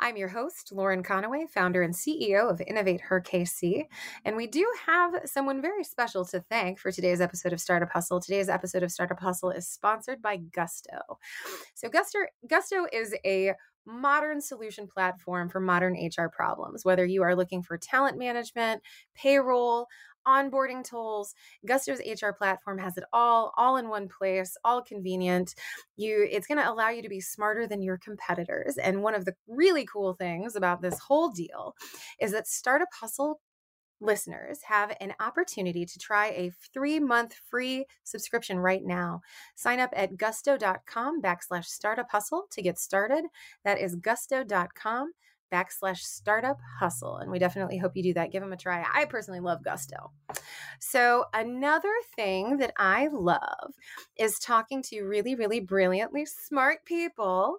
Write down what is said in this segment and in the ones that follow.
I'm your host, Lauren Conaway, founder and CEO of Innovate Her KC. And we do have someone very special to thank for today's episode of Startup Hustle. Today's episode of Startup Hustle is sponsored by Gusto. So, Gusto, Gusto is a modern solution platform for modern HR problems. Whether you are looking for talent management, payroll, onboarding tools gusto's hr platform has it all all in one place all convenient you it's going to allow you to be smarter than your competitors and one of the really cool things about this whole deal is that startup hustle listeners have an opportunity to try a three month free subscription right now. Sign up at gusto.com backslash startup hustle to get started. That is gusto.com backslash startup hustle. And we definitely hope you do that. Give them a try. I personally love Gusto. So, another thing that I love is talking to really, really brilliantly smart people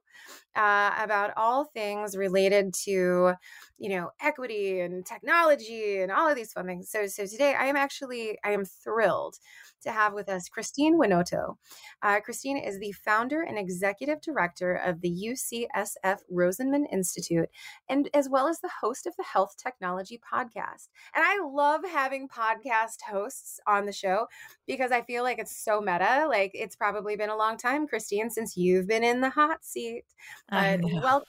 uh, about all things related to, you know, equity and technology and all of these fun things. So, so today I am actually, I am thrilled to have with us Christine Winoto. Uh, Christine is the founder and executive director of the UCSF Rosenman Institute, and as well as the host of the Health Technology Podcast. And I love having podcast hosts on the show because I feel like it's so meta. Like it's probably been a long time, Christine, since you've been in the hot seat. But welcome.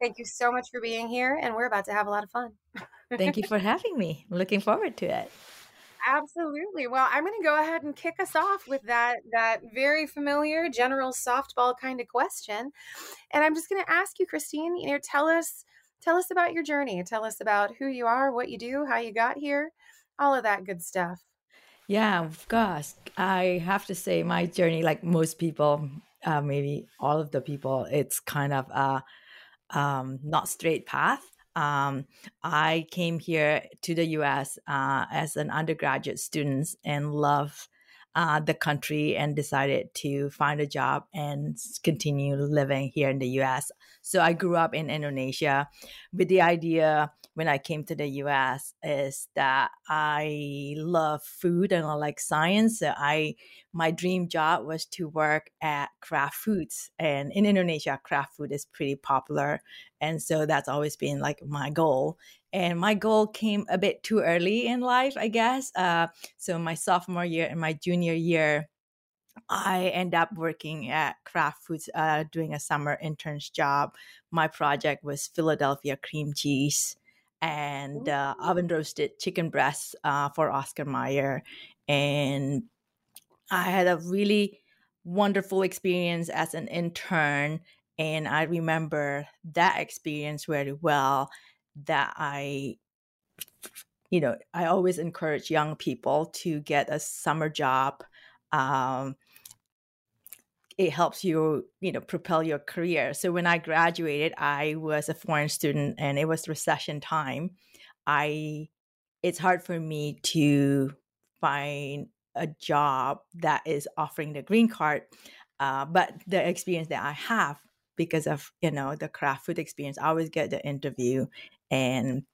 Thank you so much for being here, and we're about to have a lot of fun. Thank you for having me. looking forward to it. Absolutely. Well, I'm going to go ahead and kick us off with that that very familiar general softball kind of question. And I'm just going to ask you Christine, you know, tell us tell us about your journey. Tell us about who you are, what you do, how you got here, all of that good stuff. Yeah, of course. I have to say my journey like most people, uh, maybe all of the people, it's kind of a um, not straight path. Um, I came here to the US uh, as an undergraduate student and love uh, the country and decided to find a job and continue living here in the US. So I grew up in Indonesia with the idea when I came to the US is that I love food and I like science. So I my dream job was to work at Kraft Foods. And in Indonesia, Kraft food is pretty popular. And so that's always been like my goal. And my goal came a bit too early in life, I guess. Uh, so my sophomore year and my junior year, I end up working at Kraft Foods uh, doing a summer intern's job. My project was Philadelphia cream cheese and uh, oven roasted chicken breasts uh, for Oscar Mayer. And I had a really wonderful experience as an intern. And I remember that experience very well that I, you know, I always encourage young people to get a summer job. Um, it helps you you know propel your career. So when i graduated i was a foreign student and it was recession time. I it's hard for me to find a job that is offering the green card uh, but the experience that i have because of you know the Kraft food experience i always get the interview. And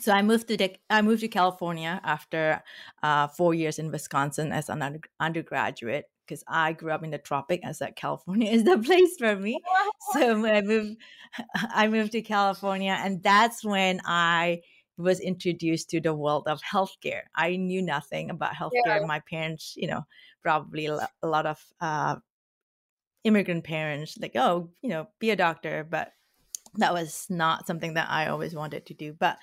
so I moved to the, I moved to California after uh, four years in Wisconsin as an under, undergraduate, because I grew up in the tropic. I said California is the place for me. so I moved, I moved to California, and that's when I was introduced to the world of healthcare. I knew nothing about healthcare. Yeah. My parents, you know, probably a lot of uh, immigrant parents, like, oh, you know, be a doctor, but that was not something that I always wanted to do. But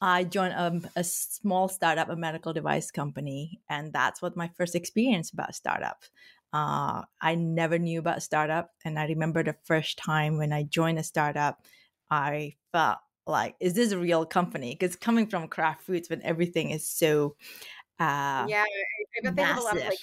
I joined a, a, small startup, a medical device company, and that's what my first experience about startup. Uh, I never knew about startup, and I remember the first time when I joined a startup, I felt like, is this a real company? Because coming from Kraft Foods, when everything is so uh, yeah, I bet they have a lot of like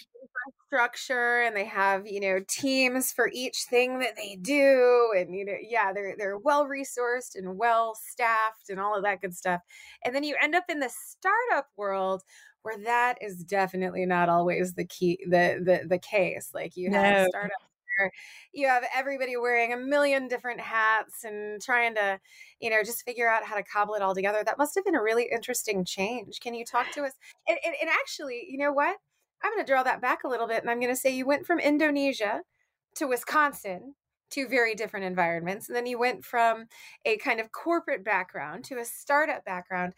infrastructure and they have you know teams for each thing that they do and you know yeah they're they're well resourced and well staffed and all of that good stuff. And then you end up in the startup world where that is definitely not always the key the the, the case. Like you have no. startups where you have everybody wearing a million different hats and trying to you know just figure out how to cobble it all together. That must have been a really interesting change. Can you talk to us? And, and, and actually you know what I'm going to draw that back a little bit and I'm going to say you went from Indonesia to Wisconsin, two very different environments. And then you went from a kind of corporate background to a startup background.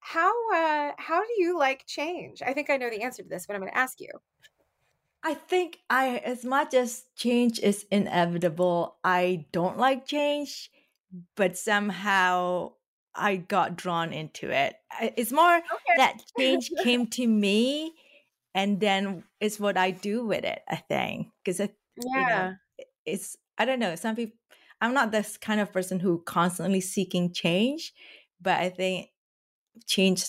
How uh, how do you like change? I think I know the answer to this, but I'm going to ask you. I think I as much as change is inevitable, I don't like change, but somehow I got drawn into it. It's more okay. that change came to me and then it's what I do with it. I think because it, yeah, you know, it's I don't know. Some people, I'm not this kind of person who constantly seeking change, but I think change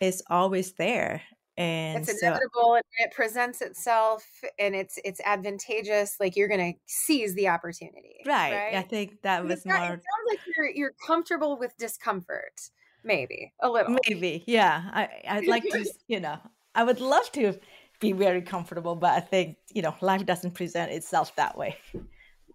is always there and it's inevitable so, and it presents itself and it's it's advantageous like you're gonna seize the opportunity right, right? i think that was more it sounds like you're you're comfortable with discomfort maybe a little maybe yeah i i'd like to you know I would love to be very comfortable, but I think, you know, life doesn't present itself that way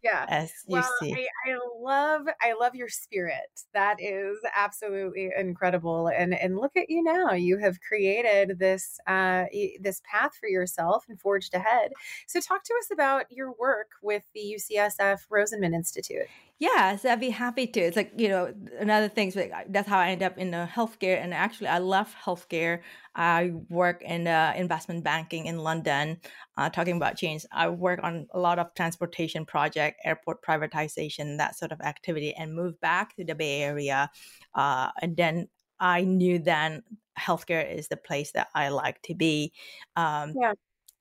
yeah. as you well, see. I, I, love i love your spirit that is absolutely incredible and and look at you now you have created this uh this path for yourself and forged ahead so talk to us about your work with the ucsf rosenman institute yeah, so I'd be happy to. It's like, you know, another thing, so that's how I end up in the healthcare. And actually, I love healthcare. I work in uh, investment banking in London, uh, talking about change. I work on a lot of transportation project, airport privatization, that sort of activity, and moved back to the Bay Area. Uh, and then I knew then healthcare is the place that I like to be. Um, yeah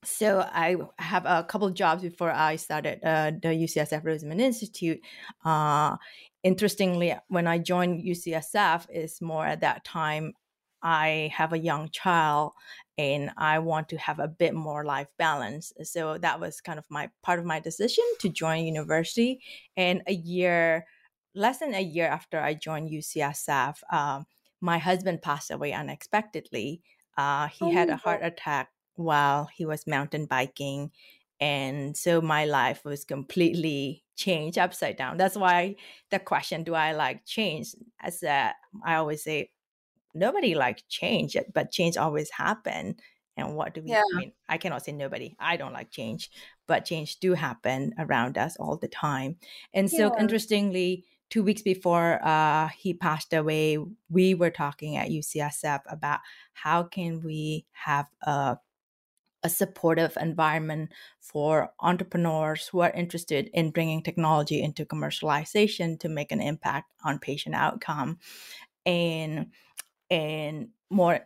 so I have a couple of jobs before I started uh, the UCSF Rosenman Institute. Uh, interestingly, when I joined UCSF, is more at that time I have a young child and I want to have a bit more life balance. So that was kind of my part of my decision to join university. And a year, less than a year after I joined UCSF, um, my husband passed away unexpectedly. Uh, he oh, had a heart attack while he was mountain biking. And so my life was completely changed upside down. That's why the question, do I like change? As a, I always say, nobody like change, but change always happen. And what do we, yeah. I mean, I cannot say nobody, I don't like change, but change do happen around us all the time. And so yeah. interestingly, two weeks before uh, he passed away, we were talking at UCSF about how can we have a a supportive environment for entrepreneurs who are interested in bringing technology into commercialization to make an impact on patient outcome and and more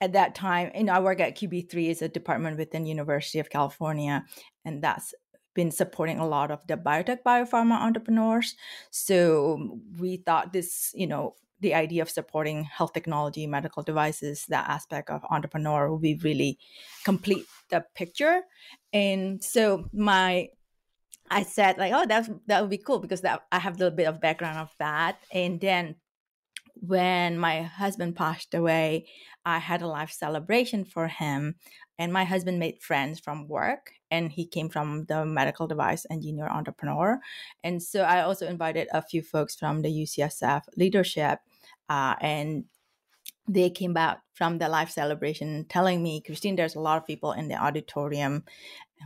at that time you know i work at qb3 is a department within university of california and that's been supporting a lot of the biotech biopharma entrepreneurs so we thought this you know the idea of supporting health technology, medical devices, that aspect of entrepreneur will be really complete the picture. And so my I said like, oh, that's that would be cool because that I have a little bit of background of that. And then when my husband passed away, I had a life celebration for him. And my husband made friends from work, and he came from the medical device engineer entrepreneur. And so I also invited a few folks from the UCSF leadership uh, and they came back from the life celebration telling me, Christine, there's a lot of people in the auditorium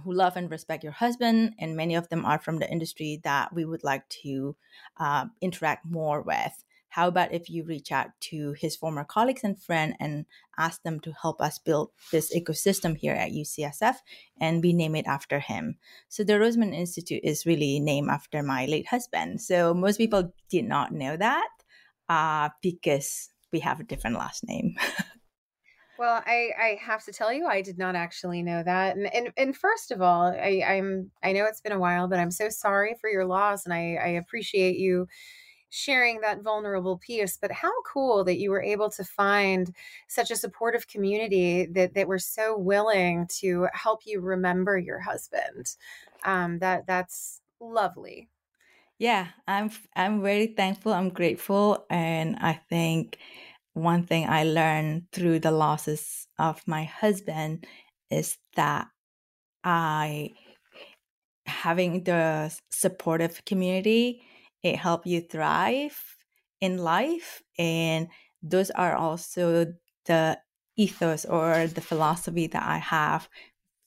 who love and respect your husband, and many of them are from the industry that we would like to uh, interact more with. How about if you reach out to his former colleagues and friends and ask them to help us build this ecosystem here at UCSF and we name it after him? So the Rosenman Institute is really named after my late husband. So most people did not know that uh, because we have a different last name. well, I, I have to tell you, I did not actually know that. And and, and first of all, I, I'm I know it's been a while, but I'm so sorry for your loss, and I, I appreciate you sharing that vulnerable piece but how cool that you were able to find such a supportive community that that were so willing to help you remember your husband. Um, that that's lovely. Yeah i'm i'm very thankful i'm grateful and i think one thing i learned through the losses of my husband is that i having the supportive community it help you thrive in life and those are also the ethos or the philosophy that i have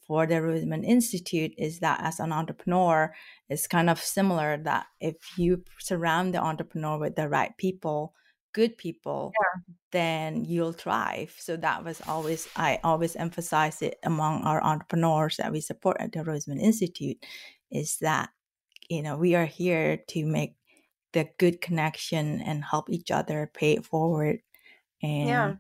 for the rosenman institute is that as an entrepreneur it's kind of similar that if you surround the entrepreneur with the right people good people yeah. then you'll thrive so that was always i always emphasize it among our entrepreneurs that we support at the rosenman institute is that you know we are here to make the good connection and help each other pay it forward and yeah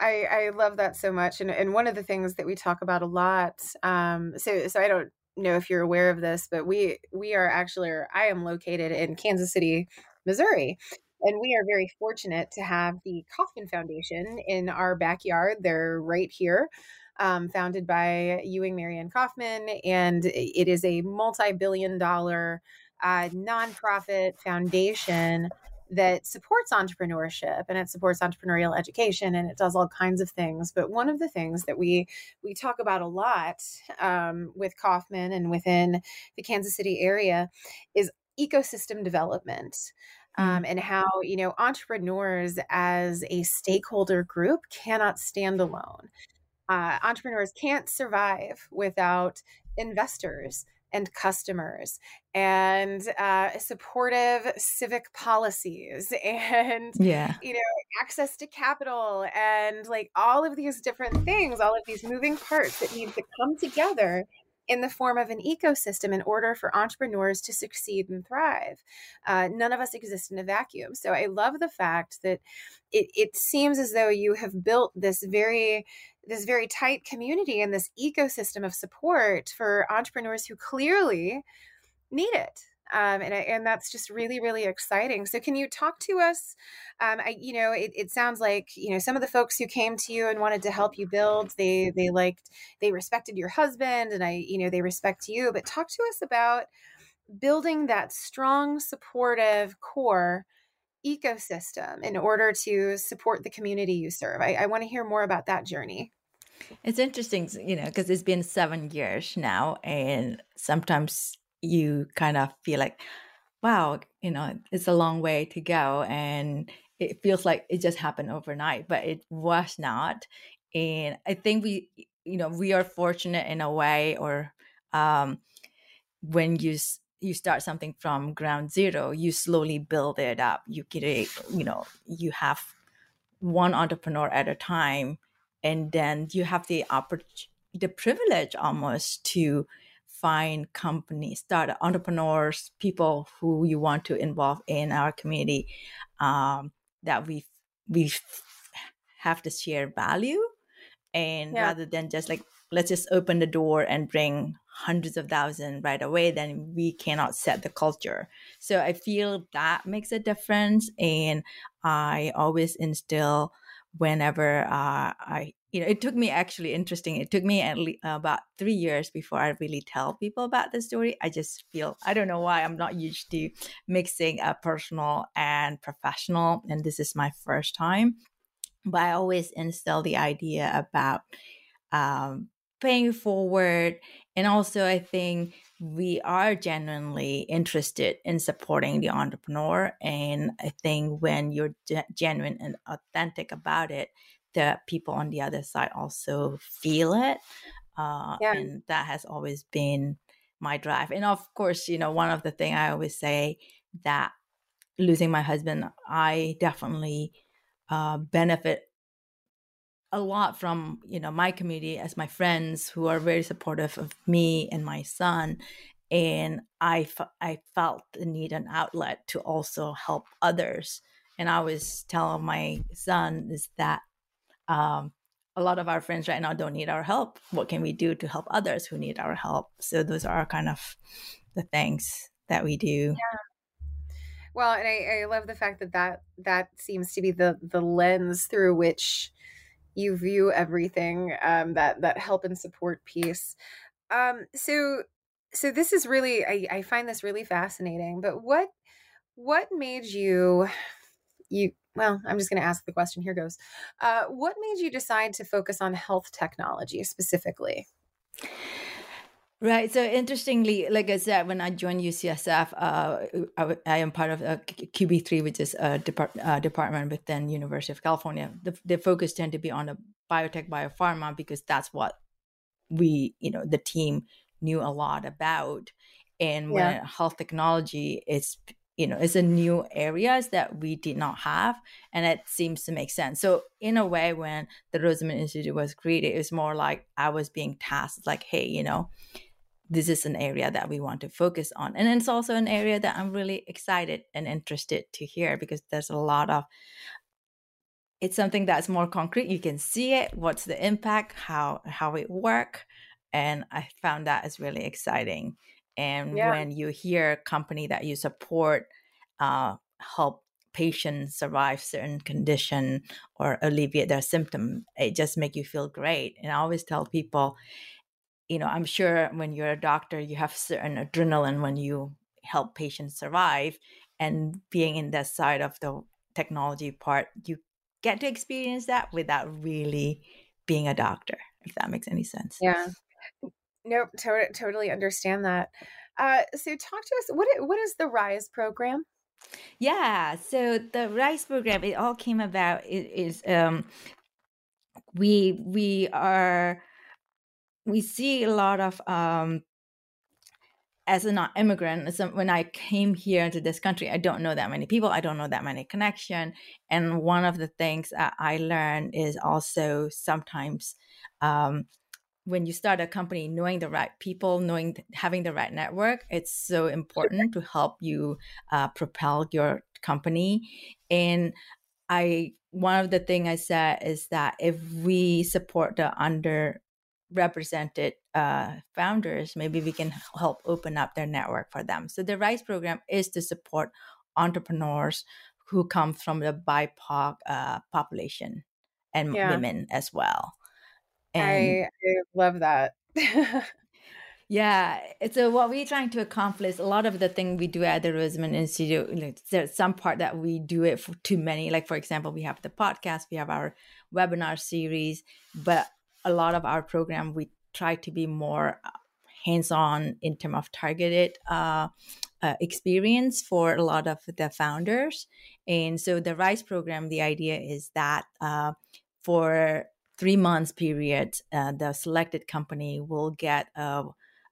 I, I love that so much and, and one of the things that we talk about a lot um so so i don't know if you're aware of this but we we are actually or i am located in kansas city missouri and we are very fortunate to have the Kauffman Foundation in our backyard. They're right here um, founded by Ewing Marion Kauffman, and it is a multi-billion dollar uh, nonprofit foundation that supports entrepreneurship and it supports entrepreneurial education and it does all kinds of things. But one of the things that we we talk about a lot um, with kauffman and within the kansas city area is ecosystem development um, mm. and how you know entrepreneurs as a stakeholder group cannot stand alone. Uh, entrepreneurs can't survive without investors and customers and uh, supportive civic policies and yeah you know access to capital and like all of these different things all of these moving parts that need to come together in the form of an ecosystem in order for entrepreneurs to succeed and thrive. Uh, none of us exist in a vacuum. So I love the fact that it, it seems as though you have built this very this very tight community and this ecosystem of support for entrepreneurs who clearly need it um, and and that's just really really exciting. So can you talk to us? Um, I, you know, it, it sounds like you know some of the folks who came to you and wanted to help you build. They they liked they respected your husband, and I you know they respect you. But talk to us about building that strong supportive core ecosystem in order to support the community you serve. I, I want to hear more about that journey. It's interesting, you know, because it's been seven years now, and sometimes you kind of feel like, wow, you know, it's a long way to go. And it feels like it just happened overnight, but it was not. And I think we, you know, we are fortunate in a way, or um, when you you start something from ground zero, you slowly build it up. You create you know, you have one entrepreneur at a time, and then you have the opportunity, the privilege almost to find companies, start entrepreneurs, people who you want to involve in our community um, that we we have to share value, and yeah. rather than just like let's just open the door and bring hundreds of thousands right away, then we cannot set the culture. So I feel that makes a difference, and I always instill whenever uh, I you know, it took me actually interesting. It took me at least about three years before I really tell people about the story. I just feel I don't know why I'm not used to mixing a personal and professional, and this is my first time. But I always instill the idea about um, paying forward, and also I think we are genuinely interested in supporting the entrepreneur, and I think when you're genuine and authentic about it the people on the other side also feel it. Uh, yeah. And that has always been my drive. And of course, you know, one of the things I always say that losing my husband, I definitely uh, benefit a lot from you know my community as my friends who are very supportive of me and my son and I, I felt the need an outlet to also help others and i always tell my son is that um, a lot of our friends right now don't need our help. What can we do to help others who need our help? So those are kind of the things that we do. Yeah. Well, and I, I love the fact that, that that seems to be the the lens through which you view everything um, that that help and support piece. Um, so so this is really I, I find this really fascinating. But what what made you you well i'm just going to ask the question here goes uh, what made you decide to focus on health technology specifically Right. So interestingly, like I said, when I joined UCSF, uh, I, I, am part of uh, QB3, which is a depart, uh, department within University of California. The, the focus tend to be on the biotech, biopharma, because that's what we, you know, the team knew a lot about. And when yeah. health technology is you know it's a new areas that we did not have and it seems to make sense so in a way when the rosenman institute was created it was more like i was being tasked like hey you know this is an area that we want to focus on. And it's also an area that i'm really excited and interested to hear because there's a lot of it's something that's more concrete. You can see it what's the impact how how it work. And i found that is really exciting. And yeah. when you hear a company that you support uh, help patients survive certain condition or alleviate their symptom it just make you feel great. And i always tell people you know i'm sure when you're a doctor you have certain adrenaline when you help patients survive and being in that side of the technology part you get to experience that without really being a doctor if that makes any sense yeah Nope, to- totally understand that. Uh, so, talk to us. What what is the Rise program? Yeah, so the Rise program it all came about. It is um, we we are we see a lot of um, as an immigrant as when i came here into this country i don't know that many people i don't know that many connection and one of the things i learned is also sometimes um, when you start a company knowing the right people knowing having the right network it's so important to help you uh, propel your company and i one of the thing i said is that if we support the underrepresented uh, founders maybe we can help open up their network for them so the rise program is to support entrepreneurs who come from the bipoc uh, population and yeah. women as well and I, I love that. yeah. So what we're trying to accomplish, a lot of the thing we do at the Rosenman Institute, like, there's some part that we do it for too many. Like for example, we have the podcast, we have our webinar series, but a lot of our program we try to be more uh, hands-on in terms of targeted uh, uh, experience for a lot of the founders. And so the Rise program, the idea is that uh, for three months period, uh, the selected company will get uh,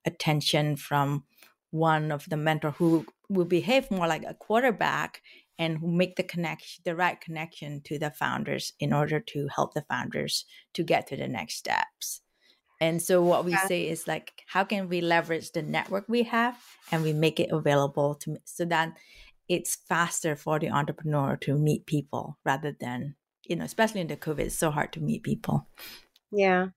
attention from one of the mentor who will behave more like a quarterback and who make the connection, the right connection to the founders in order to help the founders to get to the next steps. And so what we yeah. say is like, how can we leverage the network we have and we make it available to so that it's faster for the entrepreneur to meet people rather than you know, especially in the COVID, it's so hard to meet people. Yeah.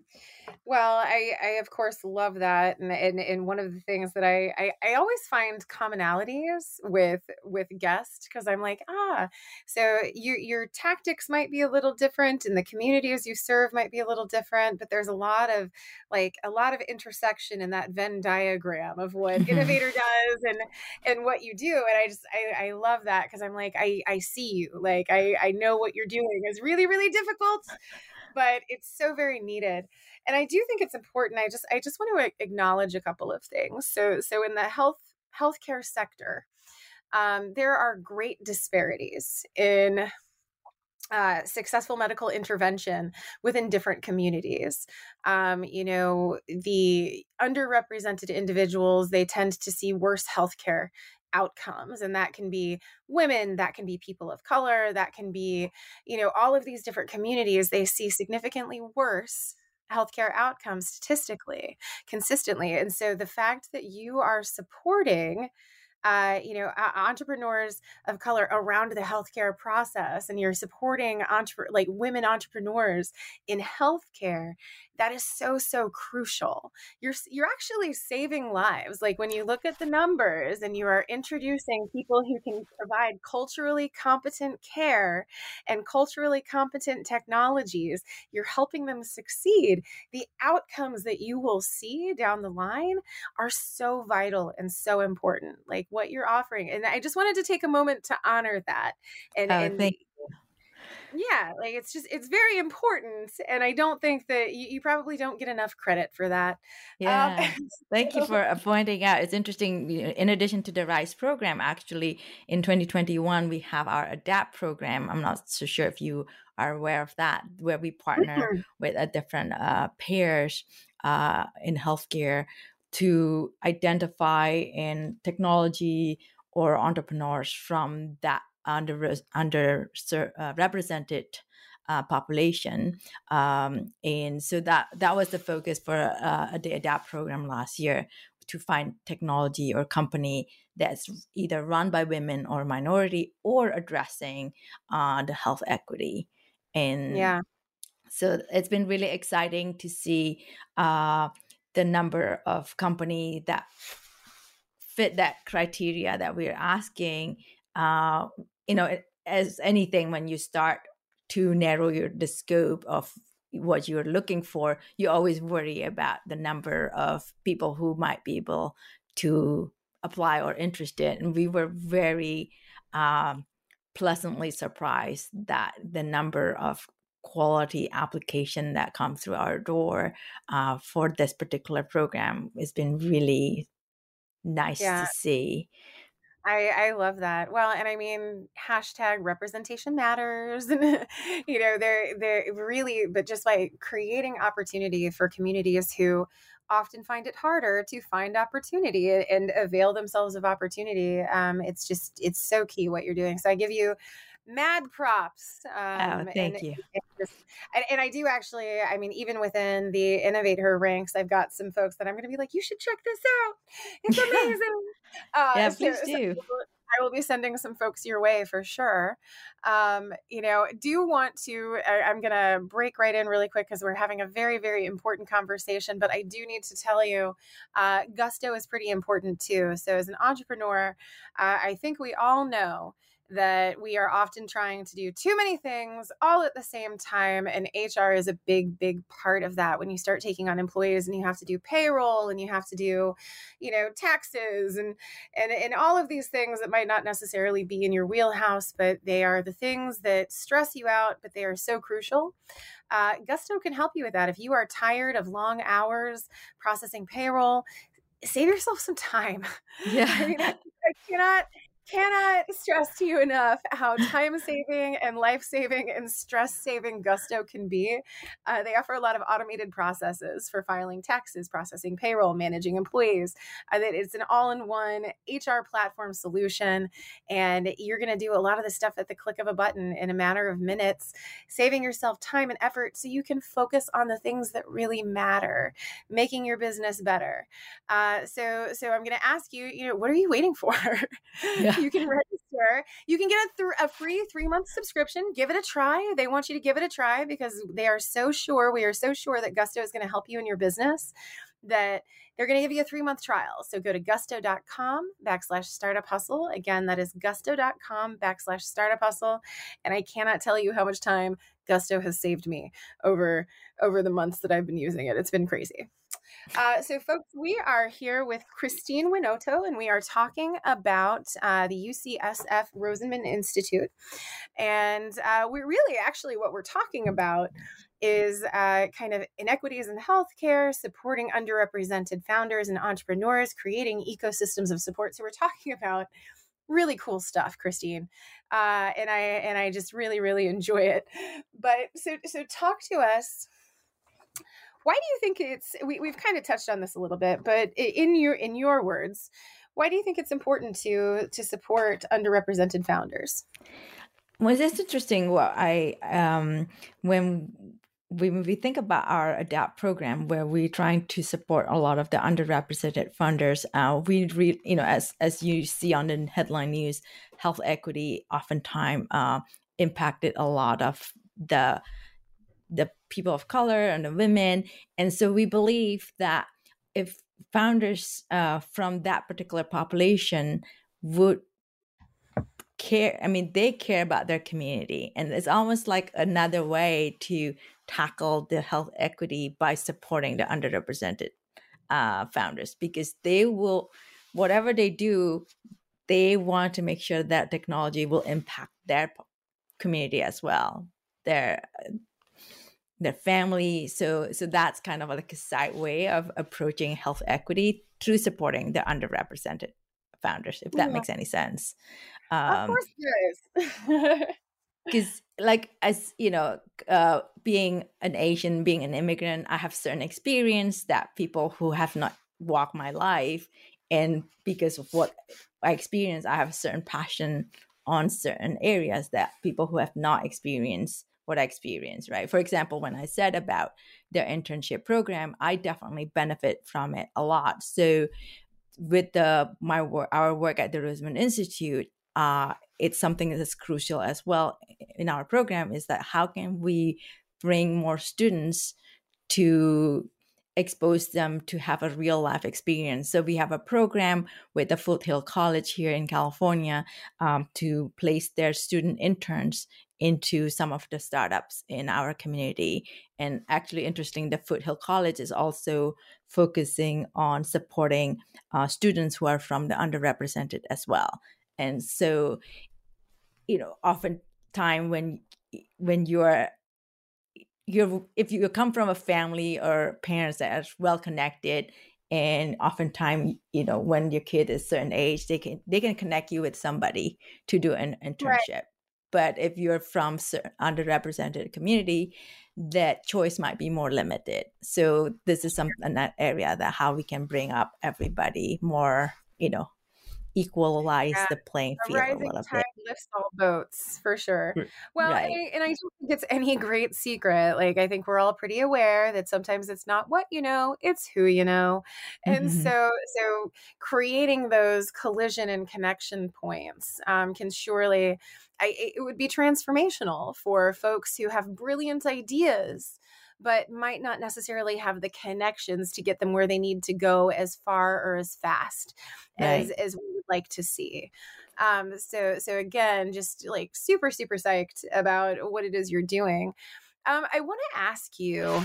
Well, I, I of course love that, and, and and one of the things that I I, I always find commonalities with with guests because I'm like ah, so your your tactics might be a little different, and the communities you serve might be a little different, but there's a lot of like a lot of intersection in that Venn diagram of what Innovate Her does and and what you do, and I just I, I love that because I'm like I I see you, like I I know what you're doing is really really difficult but it's so very needed and i do think it's important i just i just want to acknowledge a couple of things so so in the health healthcare sector um, there are great disparities in uh, successful medical intervention within different communities. Um, you know, the underrepresented individuals, they tend to see worse healthcare outcomes and that can be women that can be people of color that can be you know all of these different communities they see significantly worse healthcare outcomes statistically consistently and so the fact that you are supporting uh, you know, uh, entrepreneurs of color around the healthcare process, and you're supporting entre- like women entrepreneurs in healthcare that is so so crucial. You're you're actually saving lives like when you look at the numbers and you are introducing people who can provide culturally competent care and culturally competent technologies you're helping them succeed. The outcomes that you will see down the line are so vital and so important like what you're offering. And i just wanted to take a moment to honor that and, oh, and thank yeah like it's just it's very important and i don't think that you, you probably don't get enough credit for that um, yeah um, thank you for uh, pointing out it's interesting in addition to the rise program actually in 2021 we have our adapt program i'm not so sure if you are aware of that where we partner mm-hmm. with a different uh, pairs uh, in healthcare to identify in technology or entrepreneurs from that under under uh, represented uh, population, um, and so that that was the focus for uh, the Adapt program last year to find technology or company that's either run by women or minority or addressing uh, the health equity. And yeah, so it's been really exciting to see uh, the number of company that fit that criteria that we're asking uh, you know as anything when you start to narrow your the scope of what you're looking for you always worry about the number of people who might be able to apply or interested and we were very um, pleasantly surprised that the number of quality application that come through our door uh, for this particular program has been really nice yeah. to see I, I love that. Well, and I mean, hashtag representation matters. And, you know, they're, they're really, but just by creating opportunity for communities who often find it harder to find opportunity and avail themselves of opportunity. Um, it's just, it's so key what you're doing. So I give you mad props. Oh, um, oh, thank and, you. And, just, and, and, I do actually, I mean, even within the Innovate Her ranks, I've got some folks that I'm going to be like, you should check this out. It's amazing. Uh, yeah, please so, do. So I will be sending some folks your way for sure. Um, you know, do you want to, I, am going to break right in really quick because we're having a very, very important conversation, but I do need to tell you, uh, gusto is pretty important too. So as an entrepreneur, uh, I think we all know that we are often trying to do too many things all at the same time and hr is a big big part of that. When you start taking on employees and you have to do payroll and you have to do you know taxes and and and all of these things that might not necessarily be in your wheelhouse but they are the things that stress you out but they are so crucial. Uh, gusto can help you with that. If you are tired of long hours processing payroll save yourself some time. Yeah. I, mean, I, I cannot cannot stress to you enough how time saving and life saving and stress saving Gusto can be. Uh, they offer a lot of automated processes for filing taxes, processing payroll, managing employees. Uh, it's an all in one HR platform solution, and you're going to do a lot of the stuff at the click of a button in a matter of minutes, saving yourself time and effort so you can focus on the things that really matter, making your business better. Uh, so, so I'm going to ask you, you know, what are you waiting for? Yeah. you can register. You can get a, th- a free three month subscription. Give it a try. They want you to give it a try because they are so sure. We are so sure that Gusto is going to help you in your business that they're going to give you a three month trial. So go to gusto.com backslash startup hustle. Again, that is gusto.com backslash startup hustle. And I cannot tell you how much time Gusto has saved me over over the months that I've been using it. It's been crazy. Uh, so, folks, we are here with Christine Winoto, and we are talking about uh, the UCSF Rosenman Institute. And uh, we're really actually what we're talking about is uh, kind of inequities in healthcare, supporting underrepresented founders and entrepreneurs, creating ecosystems of support. So, we're talking about really cool stuff christine uh, and i and i just really really enjoy it but so so talk to us why do you think it's we, we've kind of touched on this a little bit, but in your in your words, why do you think it's important to to support underrepresented founders? Well, it's interesting. What I um, when when we think about our adapt program where we're trying to support a lot of the underrepresented funders uh, we re- you know as as you see on the headline news health equity oftentimes uh, impacted a lot of the the people of color and the women. And so we believe that if founders uh, from that particular population would care i mean they care about their community. And it's almost like another way to tackle the health equity by supporting the underrepresented uh, founders because they will whatever they do they want to make sure that technology will impact their community as well their their family. So so that's kind of like a side way of approaching health equity through supporting the underrepresented founders if that yeah. makes any sense. Um, of course there is. because like as you know uh, being an asian being an immigrant i have certain experience that people who have not walked my life and because of what i experience i have a certain passion on certain areas that people who have not experienced what I experienced, right? For example, when I said about their internship program, I definitely benefit from it a lot. So with the my work our work at the Rosenman Institute, uh, it's something that's crucial as well in our program is that how can we bring more students to expose them to have a real life experience. So we have a program with the Foothill College here in California um, to place their student interns into some of the startups in our community. And actually, interesting, the Foothill College is also focusing on supporting uh, students who are from the underrepresented as well and so you know oftentimes when when you're you're if you come from a family or parents that are well connected and oftentimes you know when your kid is certain age they can they can connect you with somebody to do an internship right. But if you're from underrepresented community that choice might be more limited so this is some an area that how we can bring up everybody more you know equalize yeah. the playing field a, a little tide bit. lifts all boats for sure. Well, right. I, and I don't think it's any great secret. Like I think we're all pretty aware that sometimes it's not what you know, it's who you know. And mm-hmm. so so creating those collision and connection points um, can surely I, it would be transformational for folks who have brilliant ideas but might not necessarily have the connections to get them where they need to go as far or as fast right. as as we would like to see. Um, so so again, just like super super psyched about what it is you're doing. Um, I want to ask you.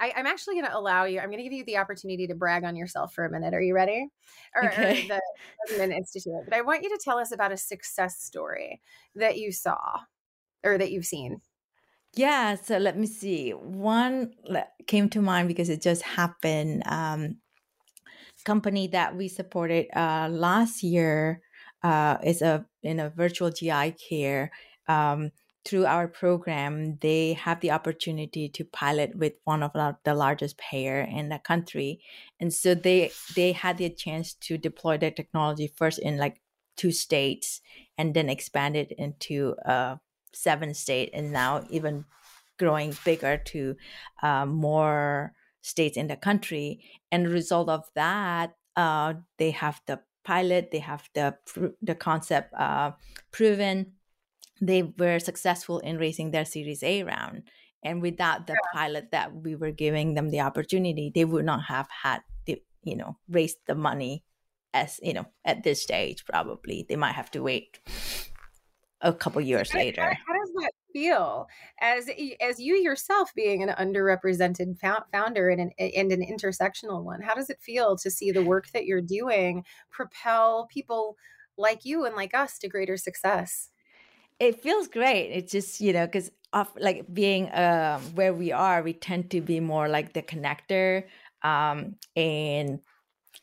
I, am actually going to allow you. I'm going to give you the opportunity to brag on yourself for a minute. Are you ready? Or, okay. or the Institute. But I want you to tell us about a success story that you saw or that you've seen. Yeah, so let me see. One came to mind because it just happened. Um, company that we supported uh, last year uh, is a in a virtual GI care. Um, through our program, they have the opportunity to pilot with one of the largest payer in the country, and so they they had the chance to deploy their technology first in like two states, and then expand it into uh, seven state and now even growing bigger to uh, more states in the country. And result of that, uh, they have the pilot, they have the the concept uh, proven. They were successful in raising their Series A round, and without the yeah. pilot that we were giving them the opportunity, they would not have had the you know raised the money as you know at this stage. Probably they might have to wait a couple years how, later. How, how, does that feel as as you yourself being an underrepresented founder and an, and an intersectional one? How does it feel to see the work that you're doing propel people like you and like us to greater success? It feels great. It's just you know because of like being um, where we are, we tend to be more like the connector, um, and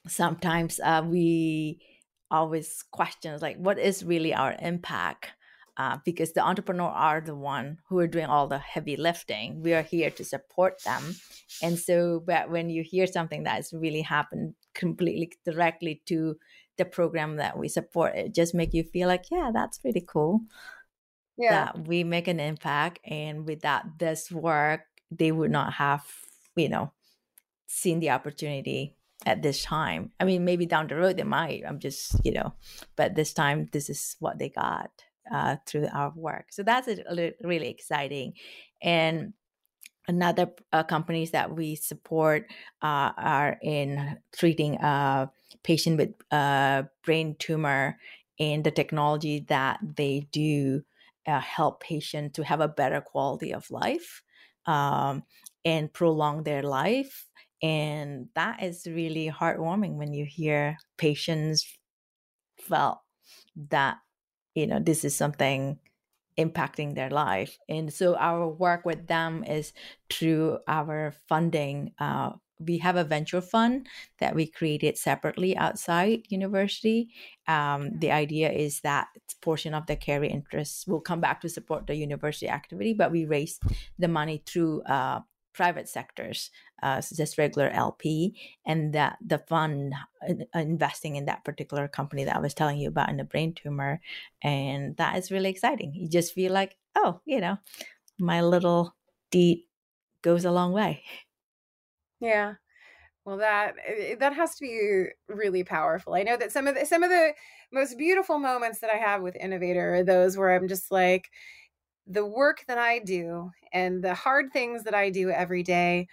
sometimes uh, we always question like what is really our impact uh, because the entrepreneur are the one who are doing all the heavy lifting. We are here to support them, and so but when you hear something that has really happened completely directly to the program that we support, it just make you feel like, yeah, that's pretty cool. Yeah. that we make an impact and without this work they would not have you know seen the opportunity at this time. I mean maybe down the road they might i'm just you know but this time this is what they got uh, through our work. So that's a, really exciting. And another uh, companies that we support uh, are in treating a patient with a uh, brain tumor and the technology that they do uh, help patients to have a better quality of life um, and prolong their life. And that is really heartwarming when you hear patients felt that, you know, this is something impacting their life. And so our work with them is through our funding uh, we have a venture fund that we created separately outside university. Um, the hmm. idea is that portion of the carry interest will come back to support the university activity, but we raise the money through uh, private sectors, uh, just regular LP, and that the fund uh, investing in that particular company that I was telling you about in the brain tumor, and that is really exciting. You just feel like, oh, you know, my little deed goes a long way. Yeah. Well, that eh, eh, that has to be really powerful. I know that some of the some of the most beautiful moments that I have with Innovate Her are those where I'm just like the work that I do and the hard things that I do every day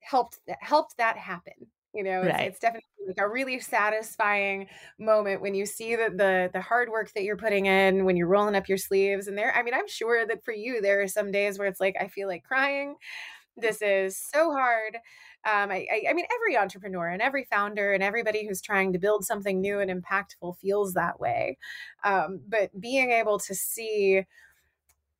helped helped that happen. You know, it's, right. it's definitely like a really satisfying moment when you see the, the the hard work that you're putting in when you're rolling up your sleeves and there i mean i'm sure that for you there are some days where it's like i feel like crying this is so hard. Um, I, I, I mean, every entrepreneur and every founder and everybody who's trying to build something new and impactful feels that way. Um, but being able to see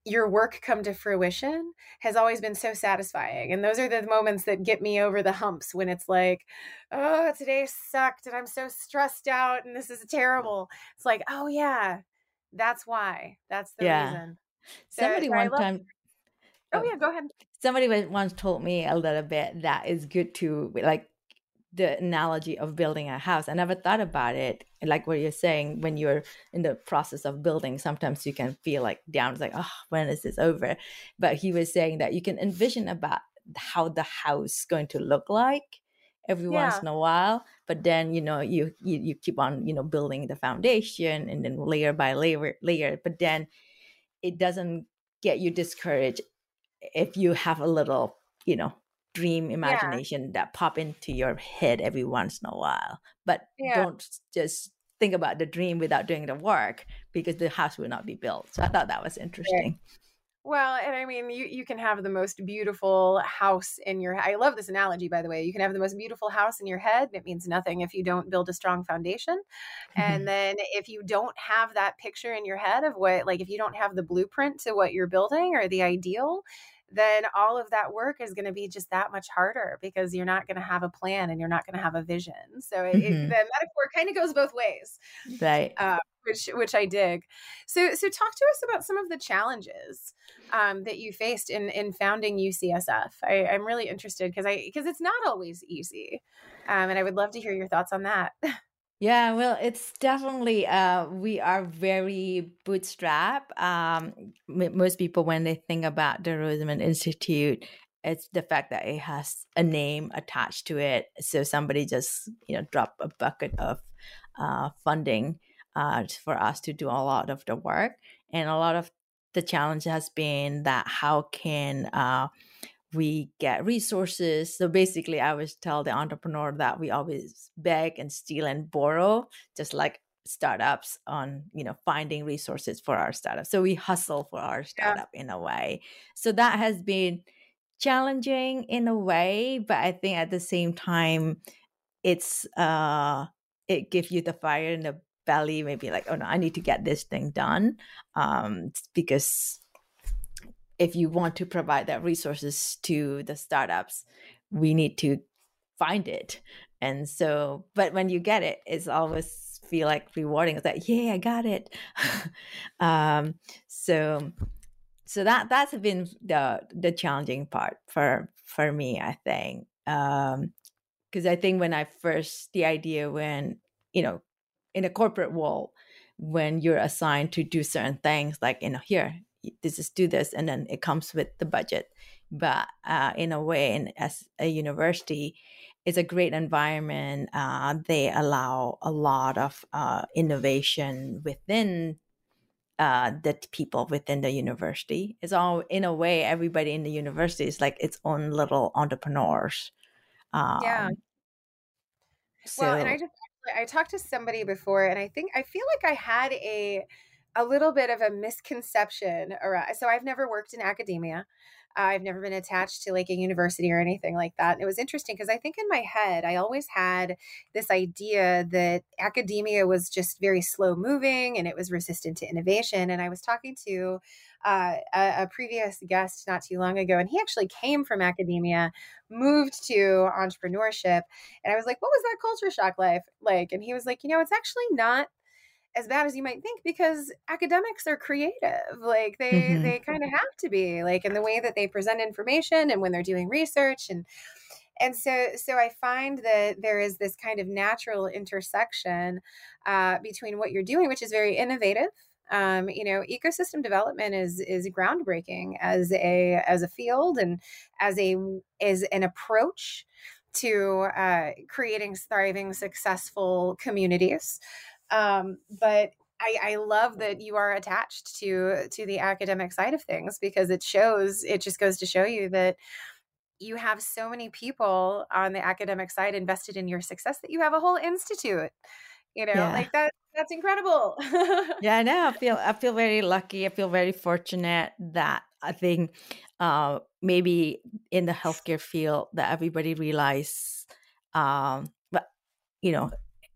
your work come to fruition has always been so satisfying. And those are the moments that get me over the humps when it's like, oh, today sucked and I'm so stressed out and this is terrible. It's like, oh, yeah, that's why. That's the yeah. reason. Somebody so, one time Oh, yeah, go ahead. Somebody once told me a little bit that is good to like the analogy of building a house. I never thought about it. Like what you're saying, when you're in the process of building, sometimes you can feel like down. It's like, oh, when is this over? But he was saying that you can envision about how the house is going to look like every yeah. once in a while. But then, you know, you, you you keep on, you know, building the foundation and then layer by layer layer. But then it doesn't get you discouraged if you have a little, you know, dream imagination yeah. that pop into your head every once in a while. But yeah. don't just think about the dream without doing the work because the house will not be built. So I thought that was interesting. Well, and I mean, you you can have the most beautiful house in your. I love this analogy, by the way. You can have the most beautiful house in your head. It means nothing if you don't build a strong foundation. And mm-hmm. then if you don't have that picture in your head of what, like, if you don't have the blueprint to what you're building or the ideal, then all of that work is going to be just that much harder because you're not going to have a plan and you're not going to have a vision. So it, mm-hmm. it, the metaphor kind of goes both ways, right? Uh, which which I dig. So so talk to us about some of the challenges um, that you faced in in founding UCSF. I, I'm really interested because I because it's not always easy, um, and I would love to hear your thoughts on that. Yeah, well, it's definitely uh we are very bootstrap. Um most people when they think about the Rosenman Institute, it's the fact that it has a name attached to it. So somebody just, you know, drop a bucket of uh funding uh for us to do a lot of the work. And a lot of the challenge has been that how can uh we get resources. So basically, I always tell the entrepreneur that we always beg and steal and borrow, just like startups on you know finding resources for our startup so we hustle for our startup yeah. in a way so that has been challenging in a way but i think at the same time it's uh it gives you the fire in the belly maybe like oh no i need to get this thing done um because if you want to provide that resources to the startups, we need to find it. And so, but when you get it, it's always feel like rewarding. It's like, yeah, I got it. um, so, so that that's been the the challenging part for for me. I think Um because I think when I first the idea when you know in a corporate world when you're assigned to do certain things like you know here this is do this and then it comes with the budget. But uh, in a way in as a university it's a great environment uh, they allow a lot of uh, innovation within uh, the people within the university. It's all in a way everybody in the university is like its own little entrepreneurs um, yeah so well and i just I talked to somebody before, and I think I feel like I had a a little bit of a misconception around. So I've never worked in academia. I've never been attached to like a university or anything like that. And it was interesting because I think in my head, I always had this idea that academia was just very slow moving and it was resistant to innovation. And I was talking to uh, a, a, previous guest not too long ago, and he actually came from academia, moved to entrepreneurship. And I was like, what was that culture shock life like? And he was like, you know, it's actually not as bad as you might think because academics are creative like they mm-hmm. they kind of have to be like in the way that they present information and when they're doing research and and so so i find that there is this kind of natural intersection uh, between what you're doing which is very innovative um, you know ecosystem development is is groundbreaking as a as a field and as a as an approach to uh, creating thriving successful communities um, but I, I, love that you are attached to to the academic side of things because it shows it just goes to show you that you have so many people on the academic side invested in your success that you have a whole institute you know yeah. like that that's incredible yeah i know i feel i feel very lucky i feel very fortunate that i think uh maybe in the healthcare field that everybody realize um but you know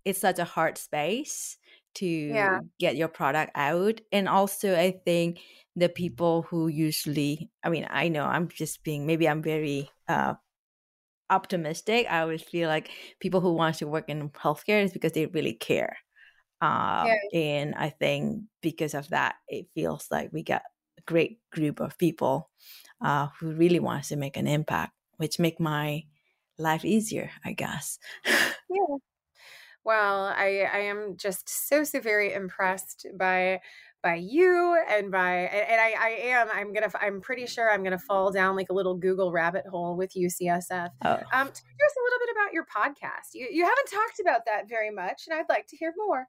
it's such a hard space to yeah. get your product out and also i think the people who usually i mean i know i'm just being maybe i'm very uh optimistic i always feel like people who want to work in healthcare is because they really care um, yeah. and i think because of that it feels like we got a great group of people uh, who really wants to make an impact which make my life easier i guess yeah well, I I am just so so very impressed by by you and by and I, I am i'm gonna i'm pretty sure i'm gonna fall down like a little google rabbit hole with ucsf oh. um tell us a little bit about your podcast. You, you haven't talked about that very much and i'd like to hear more.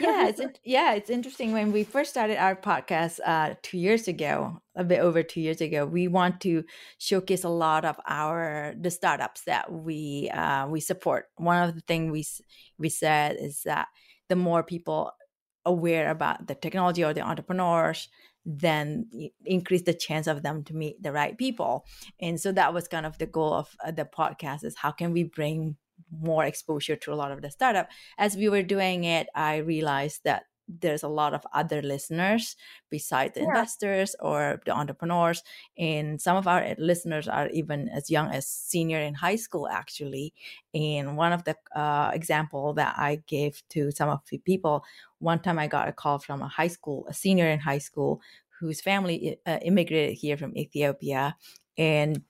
Yeah it's yeah it's interesting. When we first started our podcast uh two years ago a bit over two years ago we want to showcase a lot of our the startups that we uh we support. One of the things we we said is that the more people aware about the technology or the entrepreneurs then increase the chance of them to meet the right people. And so that was kind of the goal of uh, the podcast is how can we bring more exposure to a lot of the startup. As we were doing it i realized that there's a lot of other listeners besides the yeah. investors or the entrepreneurs and some of our listeners are even as young as senior in high school actually and one of the uh, example that i gave to some of the people one time i got a call from a high school a senior in high school whose family uh, immigrated here from ethiopia and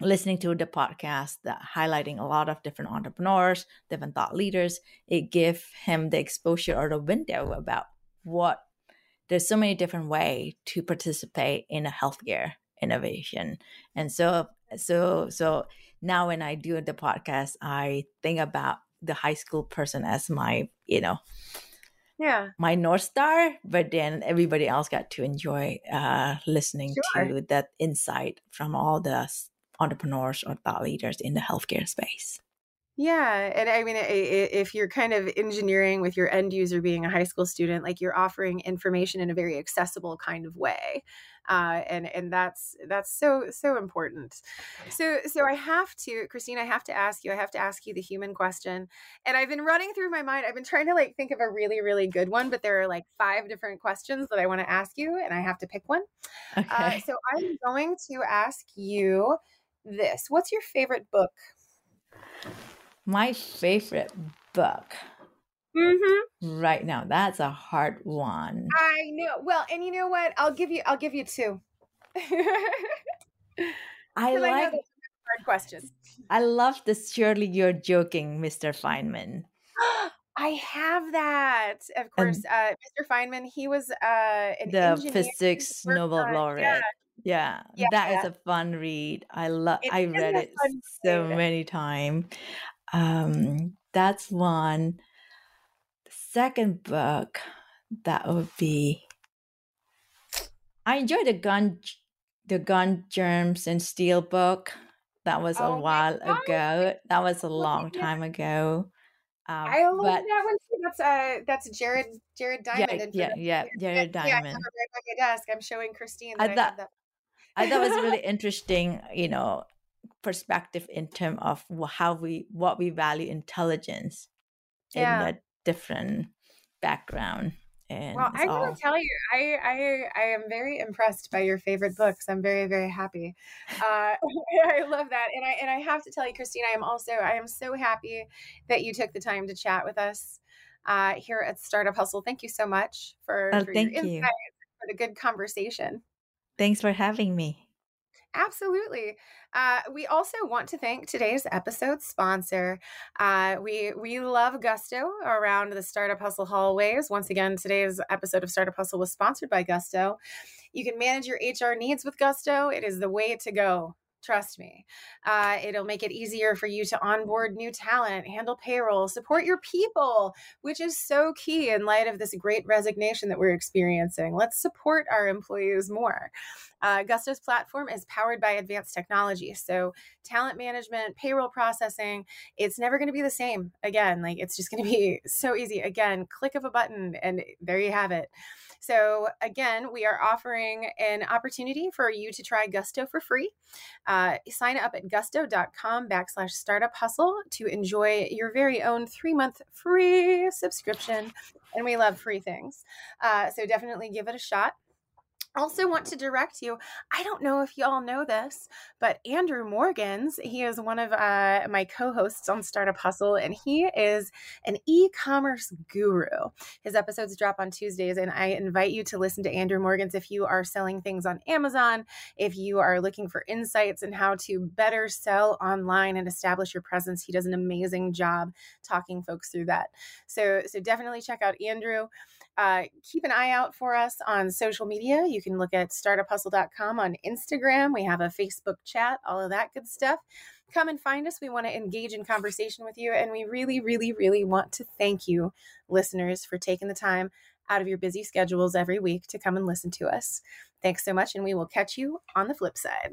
listening to the podcast that highlighting a lot of different entrepreneurs, different thought leaders, it give him the exposure or the window about what there's so many different way to participate in a healthcare innovation. And so so so now when I do the podcast, I think about the high school person as my, you know, yeah my north star but then everybody else got to enjoy uh listening sure. to that insight from all the entrepreneurs or thought leaders in the healthcare space. Yeah. And I mean, if you're kind of engineering with your end user being a high school student, like you're offering information in a very accessible kind of way. Uh, and and that's that's so so important. So so I have to, Christine, I have to ask you. I have to ask you the human question. And I've been running through my mind. I've been trying to like think of a really really good one, but there are like five different questions that I want to ask you, and I have to pick one. Uh, okay. Uh, so I'm going to ask you this. What's your favorite book? My favorite book. Mm-hmm. Right now, that's a hard one. I know. Well, and you know what? I'll give you. I'll give you two. I like I hard questions. I love this. Surely you're joking, Mr. Feynman. I have that. Of course, uh, Mr. Feynman, he was uh, an the physics Nobel laureate. Yeah, Yeah, Yeah. that is a fun read. I love. I read it so read. many times. Um, that's one. The second book that would be. I enjoyed the gun, the gun germs and steel book. That was Oh a while ago. That was a long time ago. Um, I love but that one too. That's uh, that's Jared Jared Diamond. Yeah, yeah, you- Jared yeah, I have Diamond. it right by my desk. I'm showing Christine that I, have that. I thought it was really interesting, you know, perspective in terms of how we what we value intelligence Yeah. in a different background. And Well, I gotta tell you, I, I I am very impressed by your favorite books. I'm very very happy. Uh, I love that, and I and I have to tell you, Christine, I am also I am so happy that you took the time to chat with us uh, here at Startup Hustle. Thank you so much for, Oh, for thank your you. for the good conversation. Thanks for having me. Absolutely. Uh, we also want to thank today's episode sponsor. Uh, we we love Gusto around the Startup Hustle hallways. Once again, today's episode of Startup Hustle was sponsored by Gusto. You can manage your HR needs with Gusto. It is the way to go. Trust me. Uh, it'll make it easier for you to onboard new talent, handle payroll, support your people, which is so key in light of this great resignation that we're experiencing. Let's support our employees more. Uh, Gusto's platform is powered by advanced technology. So, talent management, payroll processing, it's never going to be the same again. Like, it's just going to be so easy. Again, click of a button, and there you have it. So, again, we are offering an opportunity for you to try Gusto for free. Sign up at gusto.com backslash startup hustle to enjoy your very own three month free subscription. And we love free things. Uh, so, definitely give it a shot also want to direct you. I don't know if y'all know this but andrew morgans he is one of uh, my co-hosts on startup hustle and he is an e-commerce guru. His episodes drop on tuesdays and i invite you to listen to andrew morgans if you are selling things on amazon if you are looking for insights and how to better sell online and establish your presence. He does an amazing job talking folks through that. So so definitely check out andrew uh, keep an eye out for us on social media. You can look at startuphustle.com on Instagram. We have a Facebook chat, all of that good stuff. Come and find us. We want to engage in conversation with you. And we really, really, really want to thank you, listeners, for taking the time out of your busy schedules every week to come and listen to us. Thanks so much. And we will catch you on the flip side.